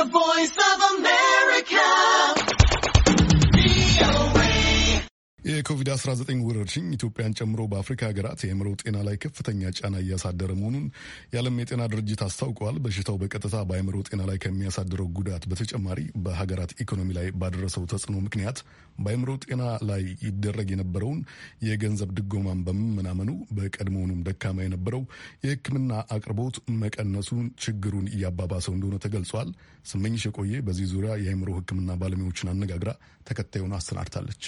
The Voice የኮቪድ-19 ወረርሽኝ ኢትዮጵያን ጨምሮ በአፍሪካ ሀገራት የአእምሮ ጤና ላይ ከፍተኛ ጫና እያሳደረ መሆኑን የዓለም የጤና ድርጅት አስታውቀዋል። በሽታው በቀጥታ በአእምሮ ጤና ላይ ከሚያሳድረው ጉዳት በተጨማሪ በሀገራት ኢኮኖሚ ላይ ባደረሰው ተጽዕኖ ምክንያት በአእምሮ ጤና ላይ ይደረግ የነበረውን የገንዘብ ድጎማን በመመናመኑ በቀድሞውኑም ደካማ የነበረው የሕክምና አቅርቦት መቀነሱን ችግሩን እያባባሰው እንደሆነ ተገልጿል። ስመኝሽ የቆየ በዚህ ዙሪያ የአእምሮ ሕክምና ባለሙያዎችን አነጋግራ ተከታዩን አሰናድታለች።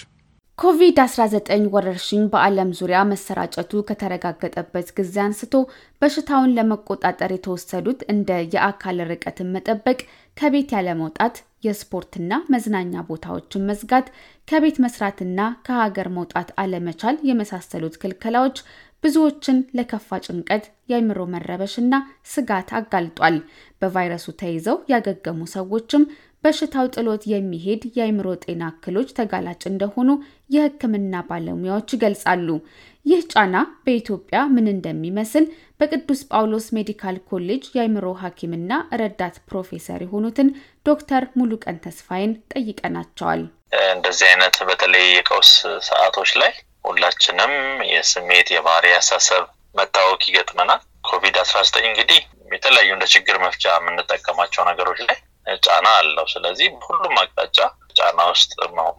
ኮቪድ-19 ወረርሽኝ በዓለም ዙሪያ መሰራጨቱ ከተረጋገጠበት ጊዜ አንስቶ በሽታውን ለመቆጣጠር የተወሰዱት እንደ የአካል ርቀትን መጠበቅ፣ ከቤት ያለመውጣት፣ የስፖርትና መዝናኛ ቦታዎችን መዝጋት፣ ከቤት መስራትና ከሀገር መውጣት አለመቻል የመሳሰሉት ክልከላዎች ብዙዎችን ለከፋ ጭንቀት፣ የአእምሮ መረበሽና ስጋት አጋልጧል። በቫይረሱ ተይዘው ያገገሙ ሰዎችም በሽታው ጥሎት የሚሄድ የአእምሮ ጤና እክሎች ተጋላጭ እንደሆኑ የሕክምና ባለሙያዎች ይገልጻሉ። ይህ ጫና በኢትዮጵያ ምን እንደሚመስል በቅዱስ ጳውሎስ ሜዲካል ኮሌጅ የአእምሮ ሐኪምና ረዳት ፕሮፌሰር የሆኑትን ዶክተር ሙሉቀን ተስፋዬን ጠይቀናቸዋል። እንደዚህ አይነት በተለይ የቀውስ ሰዓቶች ላይ ሁላችንም የስሜት የባህሪ አሳሰብ መታወክ ይገጥመናል። ኮቪድ አስራ ዘጠኝ እንግዲህ የተለያዩ እንደ ችግር መፍቻ የምንጠቀማቸው ነገሮች ላይ ጫና አለው። ስለዚህ ሁሉም አቅጣጫ ጫና ውስጥ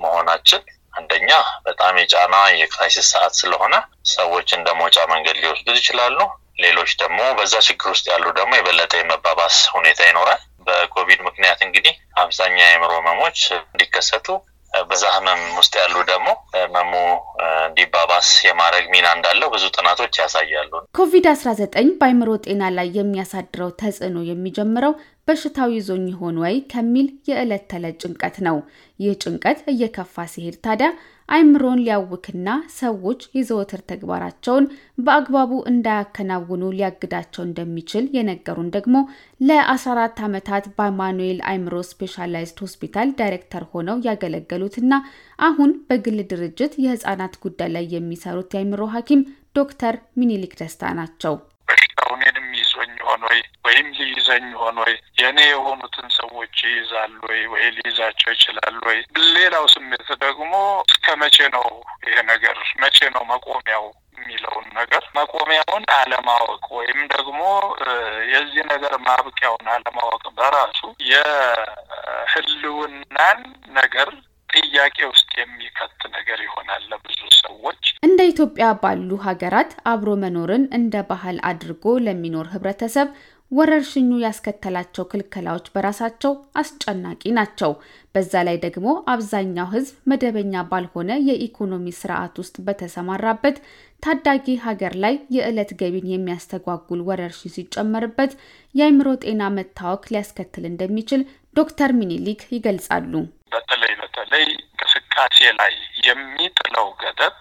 መሆናችን አንደኛ በጣም የጫና የ crisis ሰዓት ስለሆነ ሰዎች እንደ መውጫ መንገድ ሊወስዱት ይችላሉ። ሌሎች ደግሞ በዛ ችግር ውስጥ ያሉ ደግሞ የበለጠ የመባባስ ሁኔታ ይኖራል። በኮቪድ ምክንያት እንግዲህ አብዛኛ የአእምሮ ህመሞች እንዲከሰቱ በዛ ህመም ውስጥ ያሉ ደግሞ ህመሙ እንዲባባስ የማድረግ ሚና እንዳለው ብዙ ጥናቶች ያሳያሉ። ኮቪድ አስራ ዘጠኝ በአእምሮ ጤና ላይ የሚያሳድረው ተጽዕኖ የሚጀምረው በሽታው ይዞኝ ይሆን ወይ ከሚል የዕለት ተዕለት ጭንቀት ነው። ይህ ጭንቀት እየከፋ ሲሄድ ታዲያ አእምሮን ሊያውክና ሰዎች የዘወትር ተግባራቸውን በአግባቡ እንዳያከናውኑ ሊያግዳቸው እንደሚችል የነገሩን ደግሞ ለ14 ዓመታት በአማኑኤል አእምሮ ስፔሻላይዝድ ሆስፒታል ዳይሬክተር ሆነው ያገለገሉትና አሁን በግል ድርጅት የህፃናት ጉዳይ ላይ የሚሰሩት የአእምሮ ሐኪም ዶክተር ሚኒሊክ ደስታ ናቸው። ወይ? ወይም ሊይዘኝ ሆን ወይ? የእኔ የሆኑትን ሰዎች ይይዛል ወይ? ወይ ሊይዛቸው ይችላል ወይ? ሌላው ስሜት ደግሞ እስከ መቼ ነው ይሄ ነገር? መቼ ነው መቆሚያው የሚለውን ነገር? መቆሚያውን አለማወቅ ወይም ደግሞ የዚህ ነገር ማብቂያውን አለማወቅ በራሱ የህልውናን ነገር ጥያቄ ውስጥ የሚከት ነገር ይሆናል ለብዙ ሰዎች። እንደ ኢትዮጵያ ባሉ ሀገራት አብሮ መኖርን እንደ ባህል አድርጎ ለሚኖር ህብረተሰብ ወረርሽኙ ያስከተላቸው ክልከላዎች በራሳቸው አስጨናቂ ናቸው። በዛ ላይ ደግሞ አብዛኛው ህዝብ መደበኛ ባልሆነ የኢኮኖሚ ስርዓት ውስጥ በተሰማራበት ታዳጊ ሀገር ላይ የዕለት ገቢን የሚያስተጓጉል ወረርሽኝ ሲጨመርበት የአእምሮ ጤና መታወክ ሊያስከትል እንደሚችል ዶክተር ሚኒሊክ ይገልጻሉ። በተለይ በተለይ እንቅስቃሴ ላይ የሚጥለው ገደብ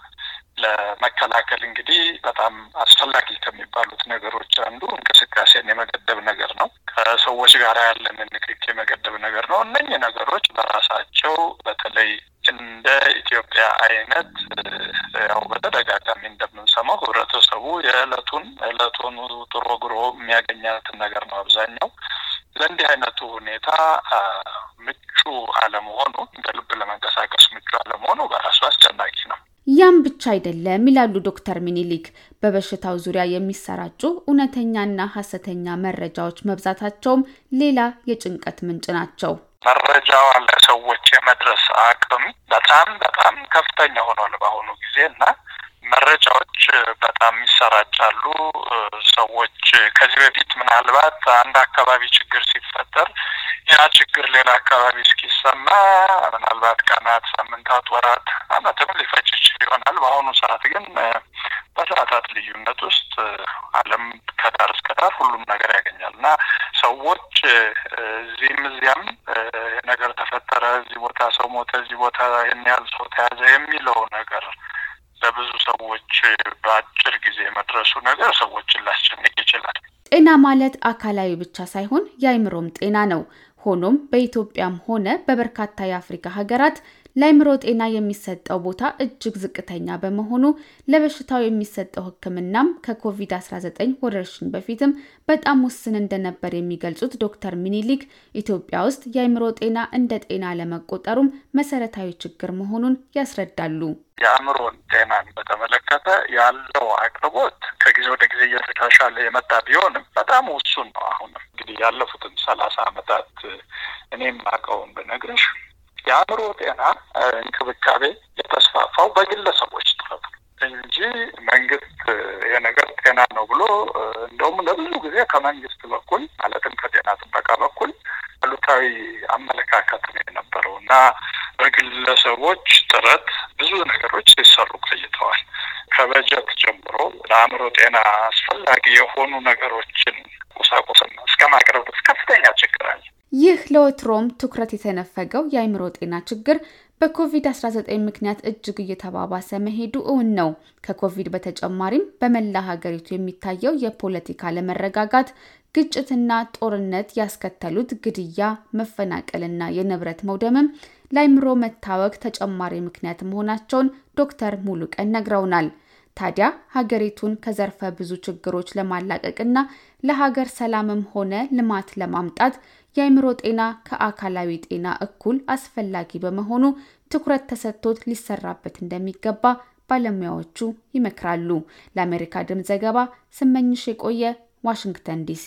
ለመከላከል እንግዲህ በጣም አስፈላጊ ከሚባሉት ነገሮች አንዱ እንቅስቃሴን የመገደብ ነገር ነው። ከሰዎች ጋር ያለንን ንክኪ የመገደብ ነገር ነው። እነኚህ ነገሮች በራሳቸው በተለይ እንደ ኢትዮጵያ አይነት ያው በተደጋጋሚ እንደምንሰማው ህብረተሰቡ የዕለቱን ዕለቱን ጥሮ ግሮ የሚያገኛትን ነገር ነው አብዛኛው ለእንዲህ አይነቱ ሁኔታ ምቹ አለመሆኑ እንደ ልብ ለመንቀሳቀስ ምቹ አለመሆኑ ነው። ያም ብቻ አይደለም ይላሉ ዶክተር ሚኒሊክ። በበሽታው ዙሪያ የሚሰራጩ እውነተኛና ሀሰተኛ መረጃዎች መብዛታቸውም ሌላ የጭንቀት ምንጭ ናቸው። መረጃው ለሰዎች የመድረስ አቅም በጣም በጣም ከፍተኛ ሆኗል በአሁኑ ጊዜ እና መረጃዎች በጣም ይሰራጫሉ። ሰዎች ከዚህ በፊት ምናልባት አንድ አካባቢ ችግር ሲፈጠር ያ ችግር ሌላ አካባቢ እስኪሰማ ምናልባት ቀናት፣ ሳምንታት፣ ወራት፣ ዓመትም ሊፈጅ ይችል ይሆናል። በአሁኑ ሰዓት ግን በሰዓታት ልዩነት ውስጥ ዓለም ከዳር እስከ ዳር ሁሉም ነገር ያገኛል እና ሰዎች እዚህም እዚያም ነገር ተፈጠረ፣ እዚህ ቦታ ሰው ሞተ፣ እዚህ ቦታ ይህን ያህል ሰው ተያዘ የሚለው ነገር በአጭር ጊዜ መድረሱ ነገር ሰዎችን ላስጨንቅ ይችላል። ጤና ማለት አካላዊ ብቻ ሳይሆን የአእምሮም ጤና ነው። ሆኖም በኢትዮጵያም ሆነ በበርካታ የአፍሪካ ሀገራት ለአይምሮ ጤና የሚሰጠው ቦታ እጅግ ዝቅተኛ በመሆኑ ለበሽታው የሚሰጠው ሕክምናም ከኮቪድ-19 ወረርሽኝ በፊትም በጣም ውስን እንደነበር የሚገልጹት ዶክተር ሚኒሊክ ኢትዮጵያ ውስጥ የአይምሮ ጤና እንደ ጤና ለመቆጠሩም መሰረታዊ ችግር መሆኑን ያስረዳሉ። የአእምሮን ጤናን በተመለከተ ያለው አቅርቦት ከጊዜ ወደ ጊዜ እየተሻሻለ የመጣ ቢሆንም በጣም ውሱን ነው። አሁንም እንግዲህ ያለፉትን ሰላሳ ዓመታት እኔም አውቀውን ብነግርሽ የአእምሮ ጤና እንክብካቤ የተስፋፋው በግለሰቦች ጥረት እንጂ መንግስት የነገር ጤና ነው ብሎ እንደውም ለብዙ ጊዜ ከመንግስት በኩል ማለትም ከጤና ጥበቃ በኩል አሉታዊ አመለካከት ነው የነበረው እና በግለሰቦች ጥረት ብዙ ነገሮች ሲሰሩ ቆይተዋል። ከበጀት ጀምሮ ለአእምሮ ጤና አስፈላጊ የሆኑ ነገሮችን ቁሳቁስና እስከ ማቅረብ ከፍተኛ ይህ ለወትሮም ትኩረት የተነፈገው የአእምሮ ጤና ችግር በኮቪድ-19 ምክንያት እጅግ እየተባባሰ መሄዱ እውን ነው። ከኮቪድ በተጨማሪም በመላ ሀገሪቱ የሚታየው የፖለቲካ አለመረጋጋት፣ ግጭትና ጦርነት ያስከተሉት ግድያ፣ መፈናቀልና የንብረት መውደምም ለአይምሮ መታወክ ተጨማሪ ምክንያት መሆናቸውን ዶክተር ሙሉቀን ነግረውናል። ታዲያ ሀገሪቱን ከዘርፈ ብዙ ችግሮች ለማላቀቅና ለሀገር ሰላምም ሆነ ልማት ለማምጣት የአይምሮ ጤና ከአካላዊ ጤና እኩል አስፈላጊ በመሆኑ ትኩረት ተሰጥቶት ሊሰራበት እንደሚገባ ባለሙያዎቹ ይመክራሉ። ለአሜሪካ ድምፅ ዘገባ ስመኝሽ የቆየ ዋሽንግተን ዲሲ